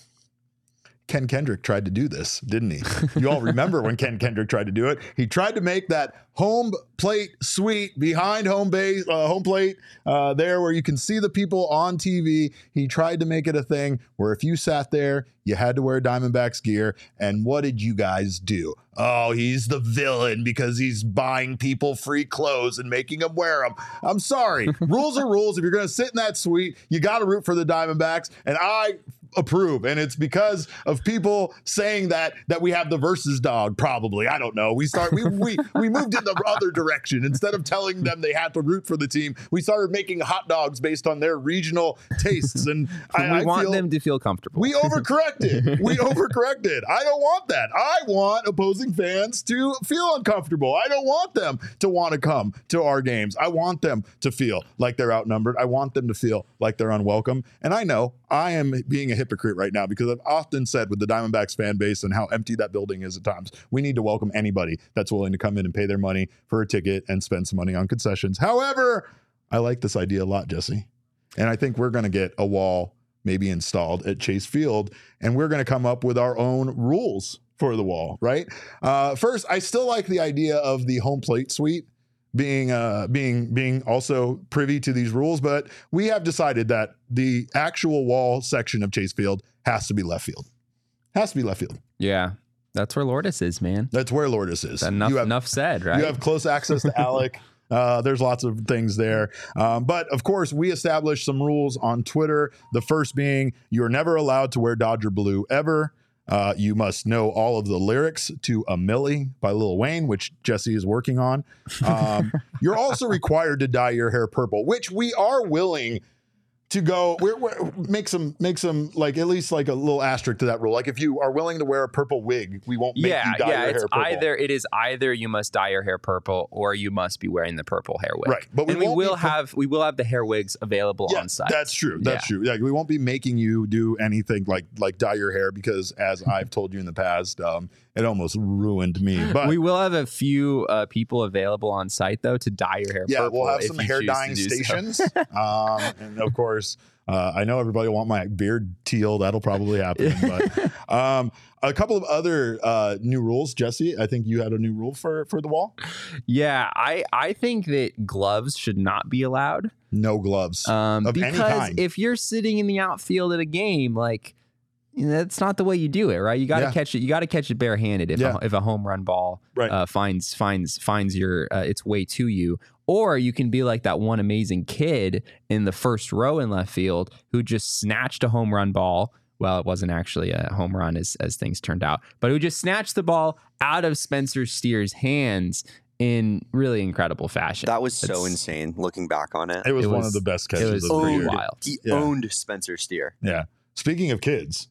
Ken Kendrick tried to do this, didn't he? You all remember when Ken Kendrick tried to do it? He tried to make that home plate suite behind home base, uh, home plate uh, there, where you can see the people on TV. He tried to make it a thing where if you sat there, you had to wear Diamondbacks gear. And what did you guys do? Oh, he's the villain because he's buying people free clothes and making them wear them. I'm sorry. rules are rules. If you're going to sit in that suite, you got to root for the Diamondbacks. And I approve and it's because of people saying that that we have the versus dog probably i don't know we start we we, we moved in the other direction instead of telling them they had to root for the team we started making hot dogs based on their regional tastes and I, we I want feel, them to feel comfortable. we overcorrected. we overcorrected. I don't want that. I want opposing fans to feel uncomfortable. I don't want them to want to come to our games. I want them to feel like they're outnumbered. I want them to feel like they're unwelcome. And I know I am being a hypocrite right now because I've often said with the Diamondbacks fan base and how empty that building is at times, we need to welcome anybody that's willing to come in and pay their money for a ticket and spend some money on concessions. However, I like this idea a lot, Jesse. And I think we're going to get a wall maybe installed at Chase Field, and we're going to come up with our own rules for the wall, right? Uh, first, I still like the idea of the home plate suite being uh being being also privy to these rules but we have decided that the actual wall section of chase field has to be left field has to be left field yeah, That's where Lourdes is, man. That's where Lourdes is. Enough, you have, enough said, right? You have close access to Alek. Uh, there's lots of things there. Um, but of course, we established some rules on Twitter. The first being you're never allowed to wear Dodger blue ever. Uh, you must know all of the lyrics to A Milli by Lil Wayne, which Jesse is working on. Um, you're also required to dye your hair purple, which we are willing to go we're, we're, make some make some like at least like a little asterisk to that rule like if you are willing to wear a purple wig we won't make yeah, you dye yeah. your It's hair purple either it is either you must dye your hair purple or you must be wearing the purple hair wig. Right, but we and we be have we will have the hair wigs available yeah, on site. that's true that's Yeah. true yeah we won't be making you do anything like like dye your hair because as i've told you in the past um it almost ruined me but we will have a few uh, people available on site though to dye your hair yeah we'll have some hair dyeing do so. stations um and of course uh, I know everybody want my beard teal. That'll probably happen. But um, a couple of other uh, new rules, Jesse. I think you had a new rule for for the wall. Yeah, I I think that gloves should not be allowed. No gloves. Um, Of any because if you're sitting in the outfield at a game, like that's not the way you do it, right? You got to Yeah. catch it. You got to catch it barehanded if Yeah. a, if a home run ball Right. uh, finds finds finds your uh, its way to you. Or you can be like that one amazing kid in the first row in left field who just snatched a home run ball. Well, it wasn't actually a home run as as things turned out, but who just snatched the ball out of Spencer Steer's hands in really incredible fashion. That was so insane looking back on it. it was it one was- of the best it catches was of the pretty year. wild. He Yeah. owned Spencer Steer. Yeah. Speaking of kids,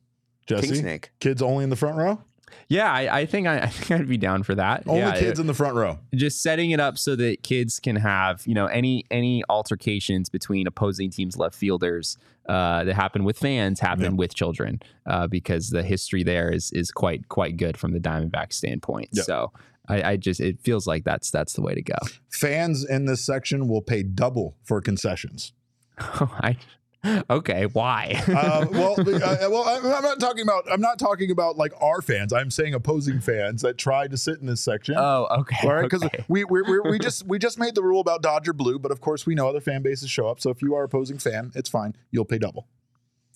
Jesse, King Snake. kids only in the front row. Yeah, I, I think I, I think I'd be down for that. Only yeah, kids in the front row. just setting it up so that kids can have you know any any altercations between opposing teams left fielders uh, that happen with fans happen Yeah. with children uh, because the history there is is quite quite good from the Diamondback standpoint. Yeah. So I, I just it feels like that's that's the way to go. Fans in this section will pay double for concessions. Oh, I okay why? Uh, well, uh, well, I'm not talking about. I'm not talking about like our fans. I'm saying opposing fans that try to sit in this section. oh okay All right, because okay. we we we we just we just made the rule about Dodger blue, but of course we know other fan bases show up. So if you are opposing fan, it's fine. You'll pay double.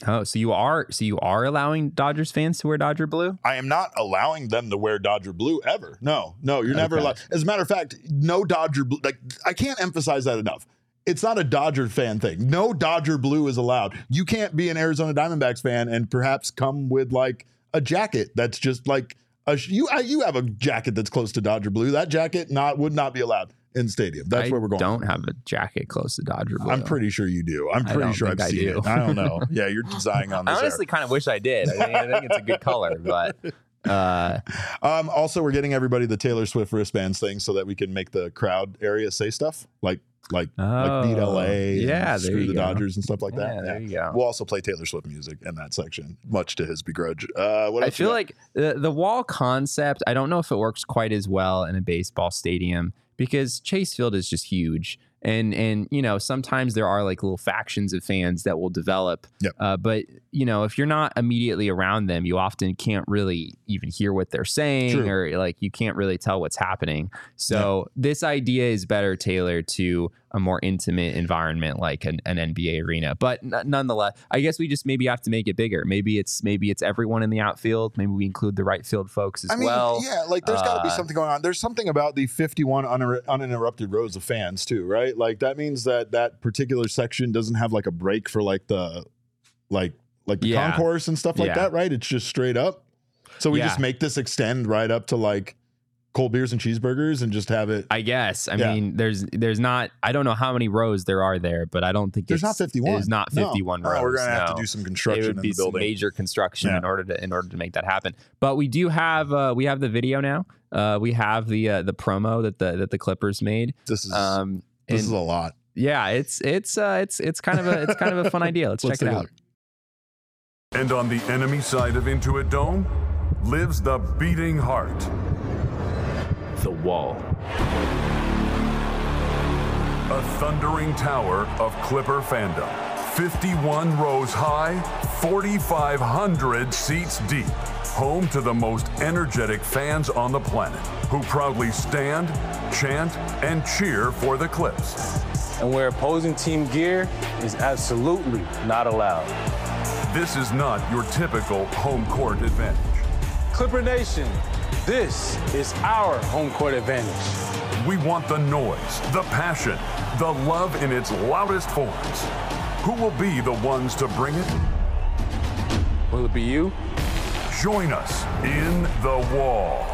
oh so you are so you are allowing Dodgers fans to wear Dodger blue? I am not allowing them to wear Dodger blue ever. No, no, you're never allowed. As a matter of fact, no Dodger blue. Like I can't emphasize that enough. It's not a Dodger fan thing. No Dodger blue is allowed. You can't be an Arizona Diamondbacks fan and perhaps come with like a jacket that's just like a you. I, you have a jacket that's close to Dodger blue. That jacket not would not be allowed in stadium. That's I where we're going. I don't have a jacket close to Dodger blue. I'm pretty sure you do. I'm pretty sure I've I seen do. it. I don't know. Yeah, you're designing on this. I honestly kind of wish I did. I think, I think it's a good color, but uh, Um, also, we're getting everybody the Taylor Swift wristbands thing so that we can make the crowd area say stuff like like like beat Oh, LA, yeah, there screw the go. Dodgers and stuff like that. yeah, there you go. We'll also play Taylor Swift music in that section, much to his begrudge. Uh, what I feel like the, the wall concept, I don't know if it works quite as well in a baseball stadium because Chase Field is just huge. And, and you know sometimes there are like little factions of fans that will develop Yep. uh, but you know if you're not immediately around them you often can't really even hear what they're saying True. or like you can't really tell what's happening so this idea is better tailored to a more intimate environment like an, an NBA arena. But n- nonetheless, I guess we just maybe have to make it bigger. Maybe it's maybe it's everyone in the outfield. Maybe we include the right field folks as I mean, well. yeah, like there's got to be uh, something going on. There's something about the 51 uninter- uninterrupted rows of fans too, right? Like that means that that particular section doesn't have like a break for like the like like the Yeah. concourse and stuff like Yeah. that, right? It's just straight up. So we Yeah. just make this extend right up to like cold beers and cheeseburgers and just have it. I guess. I Yeah. mean, there's there's not. I don't know how many rows there are there, but I don't think There's not it's, 51. There's not 51 No, rows. we're gonna have to do some construction. it would in be the some building. major construction Yeah. in order to in order to make that happen. But we do have uh, we have the video now. Uh, we have the uh, the promo that the that the Clippers made. This is Um, this and is a lot. yeah, it's it's uh, it's it's kind of a it's kind of a fun idea. Let's, Let's check it out. look. And on the enemy side of Intuit Dome lives the beating heart. The Wall. A thundering tower of Clipper fandom. 51 rows high, 4,500 seats deep. Home to the most energetic fans on the planet who proudly stand, chant, and cheer for the Clips. And where opposing team gear is absolutely not allowed. This is not your typical home court advantage. Clipper Nation, This is our home court advantage. We want the noise, the passion, the love in its loudest forms. Who will be the ones to bring it? Will it be you? Join us in the wall.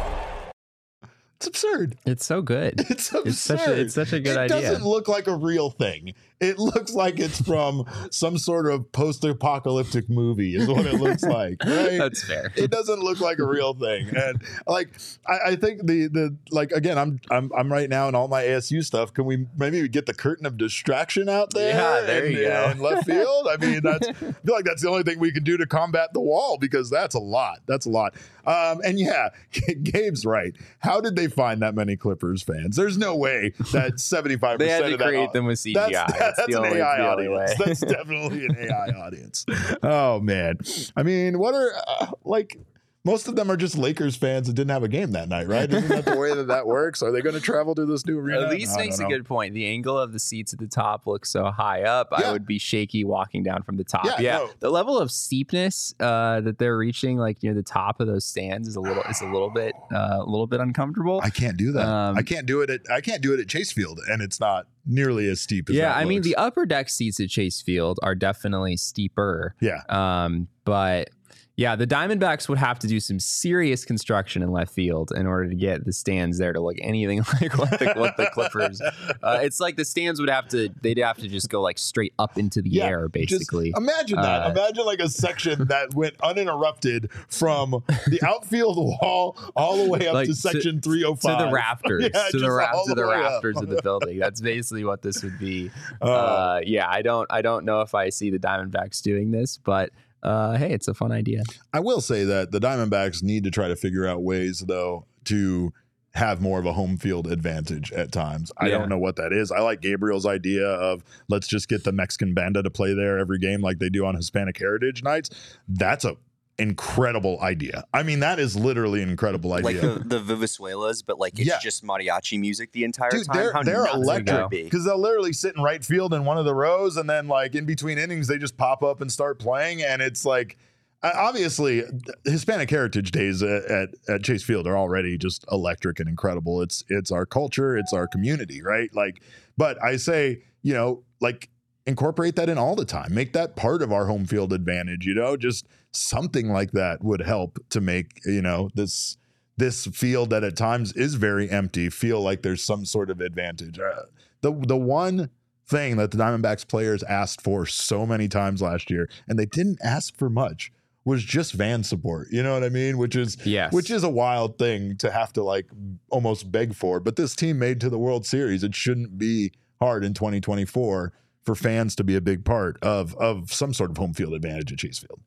It's absurd. It's so good. It's absurd. It's such a, it's such a good it idea. It doesn't look like a real thing. It looks like it's from some sort of post-apocalyptic movie. Is what it looks like. Right? That's fair. It doesn't look like a real thing. And like, I, I think the the like again, I'm I'm I'm right now in all my ASU stuff. Can we maybe get the curtain of distraction out there? Yeah, there in, you go. in left field. I mean, that's I feel like that's the only thing we can do to combat the wall because that's a lot. That's a lot. Um, and yeah, Gabe's right. How did they find that many Clippers fans? There's no way that 75 They had percent to of that create them with CGI. That's, That's an only- AI audience. way. That's definitely an AI audience. Oh man, I mean, what are uh, like? Most of them are just Lakers fans that didn't have a game that night, right? Isn't that the way that that works? Are they going to travel to this new arena? At least makes a good point. The angle of the seats at the top looks so high up. Yeah. I would be shaky walking down from the top. Yeah, Yeah, no. the level of steepness uh, that they're reaching, like near the top of those stands, is a little is a little bit uh, a little bit uncomfortable. I can't do that. Um, I can't do it at I can't do it at Chase Field, and it's not nearly as steep as yeah, I mean the upper deck seats at Chase Field are definitely steeper. yeah. Um, but yeah, the Diamondbacks would have to do some serious construction in left field in order to get the stands there to look anything like what the, what the Clippers. Uh, it's like the stands would have to they'd have to just go like straight up into the Yeah, air, Just basically. imagine that. Uh, imagine like a section that went uninterrupted from the outfield wall all the way up Like, to to- section to 305. the rafters, Yeah, to the ra- to the way up. rafters of the building. That's basically what this would be. Uh, Uh, yeah, I don't, I don't know if I see the Diamondbacks doing this, but uh, hey, it's a fun idea. I will say that the Diamondbacks need to try to figure out ways, though, to have more of a home field advantage at times. I Yeah. don't know what that is. I like Gabriel's idea of let's just get the Mexican banda to play there every game like they do on Hispanic Heritage nights. That's a incredible idea. I mean, that is literally an incredible idea. Like the, the Vivesuelas, but like it's Yeah. just mariachi music the entire Dude, time. they're How they're electric because they'll literally sit in right field in one of the rows, and then like in between innings, they just pop up and start playing, and it's like. uh, Obviously, Hispanic Heritage Days at, at, at Chase Field are already just electric and incredible. It's it's our culture, it's our community, right? Like, but I say, you know, like incorporate that in all the time. Make that part of our home field advantage. You know, just something like that would help to make you know this this field that at times is very empty feel like there's some sort of advantage. Uh, the the one thing that the Diamondbacks players asked for so many times last year, and they didn't ask for much, was just van support. You know what I mean? Which is Yes. which is a wild thing to have to like almost beg for. But this team made to the World Series. It shouldn't be hard in 2024 for fans to be a big part of of some sort of home field advantage at Chase Field.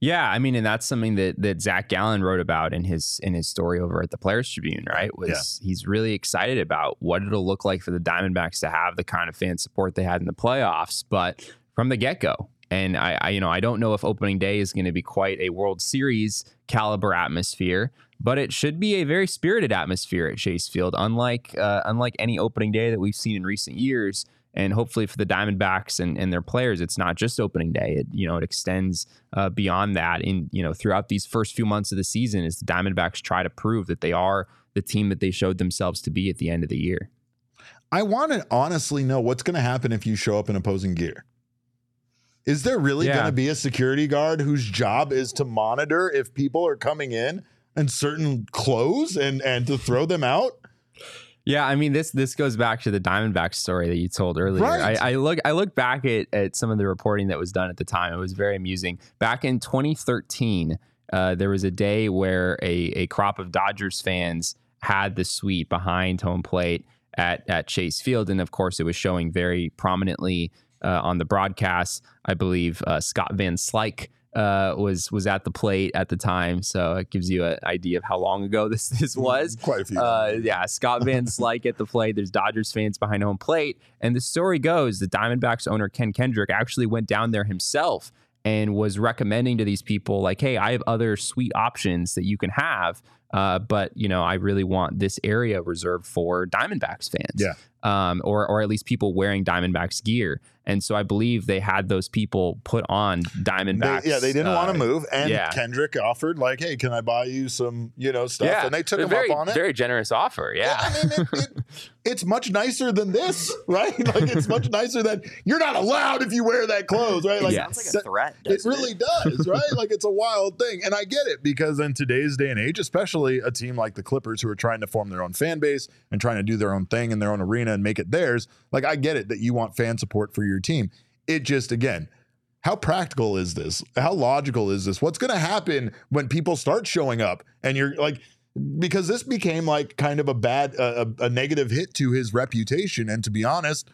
Yeah, I mean, and that's something that that Zach Gallen wrote about in his in his story over at the Players Tribune. Right, was he's really excited about what it'll look like for the Diamondbacks to have the kind of fan support they had in the playoffs, but from the get go. And I, I, you know, I don't know if opening day is going to be quite a World Series caliber atmosphere, but it should be a very spirited atmosphere at Chase Field, unlike uh, unlike any opening day that we've seen in recent years. And hopefully for the Diamondbacks and, and their players, it's not just opening day. It you know it extends uh, beyond that. In you know throughout these first few months of the season, as the Diamondbacks try to prove that they are the team that they showed themselves to be at the end of the year. I want to honestly know what's going to happen if you show up in opposing gear. Is there really Yeah. going to be a security guard whose job is to monitor if people are coming in in certain clothes and and to throw them out? Yeah, I mean this this goes back to the Diamondback story that you told earlier. Right. I, I look I look back at, at some of the reporting that was done at the time. It was very amusing. Back in 2013, uh, there was a day where a, a crop of Dodgers fans had the suite behind home plate at at Chase Field, and of course, it was showing very prominently uh, on the broadcast. I believe uh, Scott Van Slyke uh, was was at the plate at the time, so it gives you an idea of how long ago this this was. Quite a few. Uh, yeah, Scott Van Slyke at the plate. There's Dodgers fans behind home plate, and the story goes the Diamondbacks owner Ken Kendrick actually went down there himself and was recommending to these people like, "Hey, I have other sweet options that you can have, uh, but you know, I really want this area reserved for Diamondbacks fans." Yeah. Um, or or at least people wearing Diamondbacks gear. And so I believe they had those people put on Diamondbacks. They, yeah, they didn't uh, want to move, and yeah. Kendrick offered like, "Hey, can I buy you some, you know, stuff?" Yeah, and they took a him very, up on it. Very generous offer. Yeah. I mean, it, it, it's much nicer than this, right? Like, it's much nicer than you're not allowed if you wear that clothes, right? Like, Yeah. Sounds like a threat. it doesn't really does, right? like it's a wild thing. And I get it because in today's day and age, especially a team like the Clippers who are trying to form their own fan base and trying to do their own thing in their own arena and make it theirs, like I get it that you want fan support for your team. It just again, how practical is this? How logical is this? What's going to happen when people start showing up and you're like because this became like kind of a bad a, a a negative hit to his reputation and to be honest,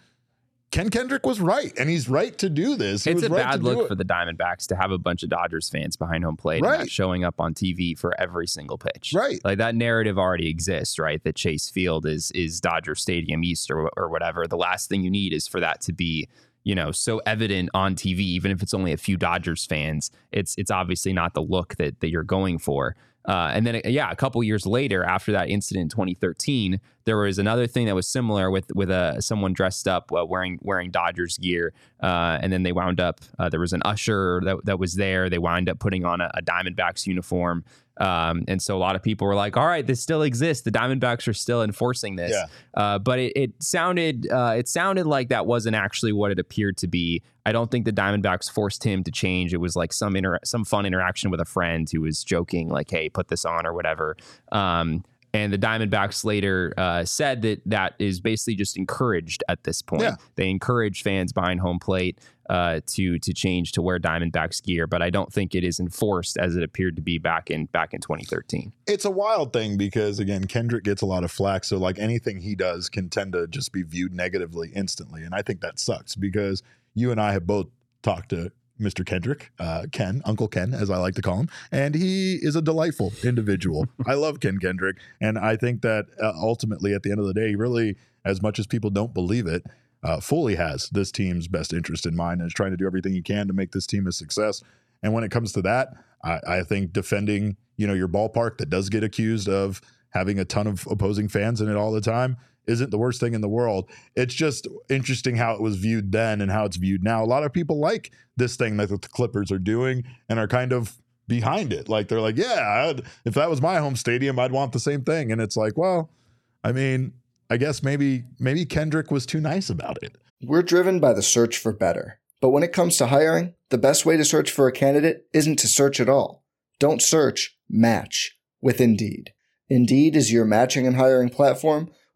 Ken Kendrick was right, and he's right to do this. He it's was a right bad look it. for the Diamondbacks to have a bunch of Dodgers fans behind home plate and Right. not showing up on TV for every single pitch. Right. Like that narrative already exists, right? That Chase Field is is Dodger Stadium East or, or whatever. The last thing you need is for that to be, you know, so evident on TV, even if it's only a few Dodgers fans. It's it's obviously not the look that that you're going for. Uh, and then, yeah, a couple years later, after that incident in 2013, there was another thing that was similar with with uh, someone dressed up uh, wearing wearing Dodgers gear, uh, and then they wound up. Uh, there was an usher that, that was there. They wound up putting on a, a Diamondbacks uniform, um, and so a lot of people were like, "All right, this still exists. The Diamondbacks are still enforcing this." Yeah. Uh, but it, it sounded uh, it sounded like that wasn't actually what it appeared to be. I don't think the Diamondbacks forced him to change. It was like some inter- some fun interaction with a friend who was joking, like, "Hey, put this on" or whatever. Um, and the Diamondbacks later uh, said that that is basically just encouraged at this point. Yeah. They encourage fans behind home plate uh, to to change to wear Diamondbacks gear, but I don't think it is enforced as it appeared to be back in back in 2013. it's a wild thing because again, Kendrick gets a lot of flack. So like anything he does can tend to just be viewed negatively instantly. And I think that sucks because you and I have both talked to Mr. Kendrick, uh, Ken, Uncle Ken, as I like to call him, and he is a delightful individual. I love Ken Kendrick, and I think that uh, ultimately, at the end of the day, really, as much as people don't believe it, uh, fully has this team's best interest in mind and is trying to do everything he can to make this team a success. And when it comes to that, I, I think defending, you know, your ballpark that does get accused of having a ton of opposing fans in it all the time isn't the worst thing in the world. It's just interesting how it was viewed then and how it's viewed now. A lot of people like this thing that the Clippers are doing and are kind of behind it. Like they're like, yeah, I'd, if that was my home stadium, I'd want the same thing. And it's like, well, I mean, I guess maybe maybe Kendrick was too nice about it. We're driven by the search for better. But when it comes to hiring, the best way to search for a candidate isn't to search at all. Don't search, match with Indeed. Indeed is your matching and hiring platform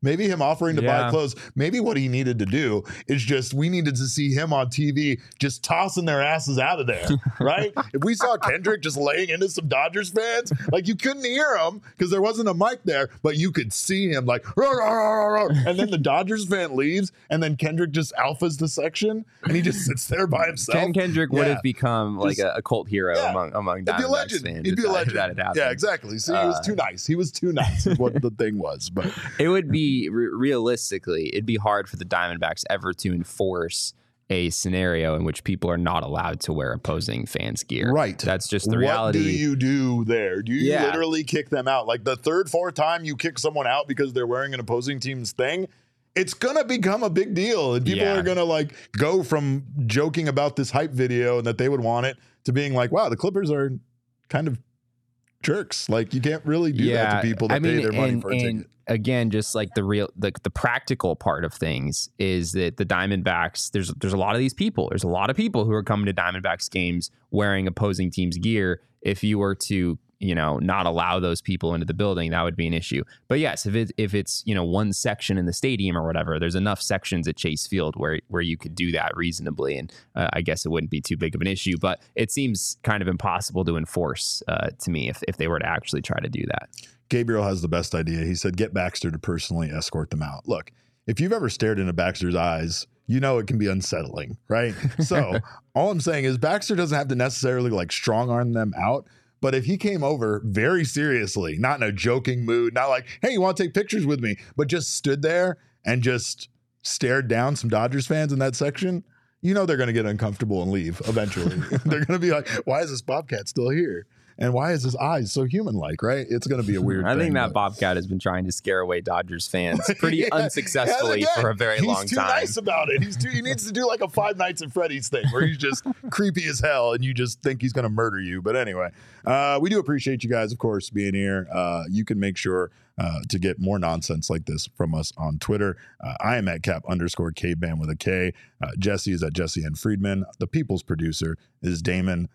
Maybe him offering to buy clothes. Maybe what he needed to do is just we needed to see him on TV just tossing their asses out of there, right? if we saw Kendrick just laying into some Dodgers fans, like you couldn't hear him because there wasn't a mic there, but you could see him like, "Rah, rah, rah, rah, rah," and then the Dodgers fan leaves, and then Kendrick just alphas the section, and he just sits there by himself. Ken Kendrick would have become like Just- a, a cult hero Yeah. among among He'd a legend. fans. He'd be a legend. That yeah, exactly. See, he was Uh, too nice. He was too nice. Is what the thing was. But It would be re- realistically, it'd be hard for the Diamondbacks ever to enforce a scenario in which people are not allowed to wear opposing fans' gear. Right. That's just the reality. What do you do there? Do you Yeah. literally kick them out? Like the third, fourth time you kick someone out because they're wearing an opposing team's thing, it's gonna become a big deal. And people Yeah. are gonna like go from joking about this hype video and that they would want it to being like, wow, the Clippers are kind of jerks. Like you can't really do that to people that I mean, pay their money for a and ticket. Again, just like the real, the, the practical part of things is that the Diamondbacks, there's there's a lot of these people. There's a lot of people who are coming to Diamondbacks games wearing opposing teams' gear. If you were to you know, not allow those people into the building, that would be an issue. But yes, if it if it's you know one section in the stadium or whatever, there's enough sections at Chase Field where where you could do that reasonably, and uh, I guess it wouldn't be too big of an issue. But it seems kind of impossible to enforce uh, to me if if they were to actually try to do that. Gabriel has the best idea. He said, "Get Baxter to personally escort them out." Look, if you've ever stared into Baxter's eyes you know it can be unsettling, right? So all I'm saying is Baxter doesn't have to necessarily like strong arm them out. But if he came over very seriously, not in a joking mood, not like, hey, you want to take pictures with me, but just stood there and just stared down some Dodgers fans in that section, you know they're going to get uncomfortable and leave eventually. they're going to be like, why is this Bobcat still here? And why is his eyes so human like, right? It's going to be a weird I thing, think that but- Bobcat has been trying to scare away Dodgers fans pretty Yeah. unsuccessfully again, for a very long he's too time. nice about it. He's too, he needs to do like a Five Nights at Freddy's thing where he's just creepy as hell and you just think he's going to murder you. But anyway, uh, we do appreciate you guys, of course, being here. Uh, you can make sure uh, to get more nonsense like this from us on Twitter. Uh, I am at cap underscore caveman with a K. Uh, Jesse is at Jesse and Friedman. The people's producer is Damon.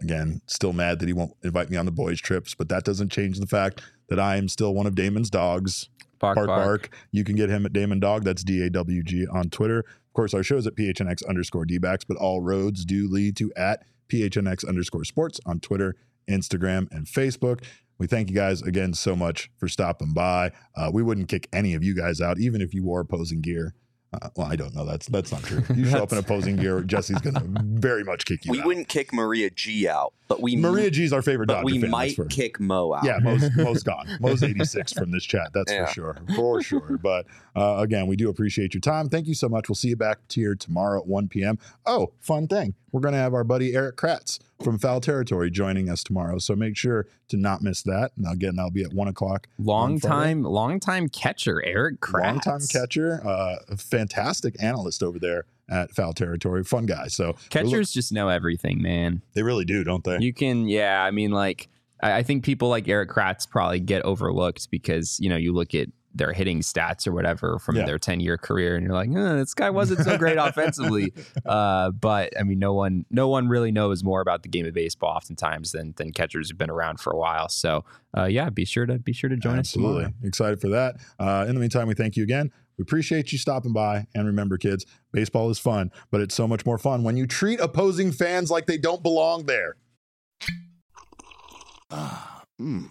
Again, still mad that he won't invite me on the boys' trips, but that doesn't change the fact that I am still one of Damon's dogs. Bark, Bark bark. Bark. You can get him at Damon Dog. That's D A W G on Twitter. Of course, our show is at PHNX underscore DBacks, but all roads do lead to at PHNX underscore sports on Twitter, Instagram, and Facebook. We thank you guys again so much for stopping by. Uh, we wouldn't kick any of you guys out, even if you wore opposing gear. Uh, well, I don't know. That's that's not true. You show up in opposing gear, Jesse's going to very much kick you out. We out. wouldn't kick Maria G out, but we Maria G's our favorite but Dodger we fan, might for- kick Mo out. yeah, Mo's, Mo's gone. Mo's 86 from this chat. That's Yeah. for sure. For sure. But uh, again, we do appreciate your time. Thank you so much. We'll see you back here tomorrow at 1 p.m. Oh, fun thing. We're going to have our buddy Erik Kratz from Foul Territory joining us tomorrow. So make sure to not miss that. And again, that'll be at 1 o'clock. Long on time, long time catcher Erik Kratz. Long time catcher. Uh, fantastic analyst over there at Foul Territory. Fun guy. So we're look- Catchers just know everything, man. they really do, don't they? You can, yeah. I mean, like, I, I think people like Erik Kratz probably get overlooked because you know you look at their hitting stats or whatever from Yeah. their ten year career, and you're like, eh, this guy wasn't so great offensively. Uh, but I mean, no one, no one really knows more about the game of baseball oftentimes than than catchers who've been around for a while. So, uh, yeah, be sure to be sure to join Absolutely. us tomorrow. Excited for that. Uh, in the meantime, we thank you again. We appreciate you stopping by. And remember, kids, baseball is fun, but it's so much more fun when you treat opposing fans like they don't belong there. Ah, mmm.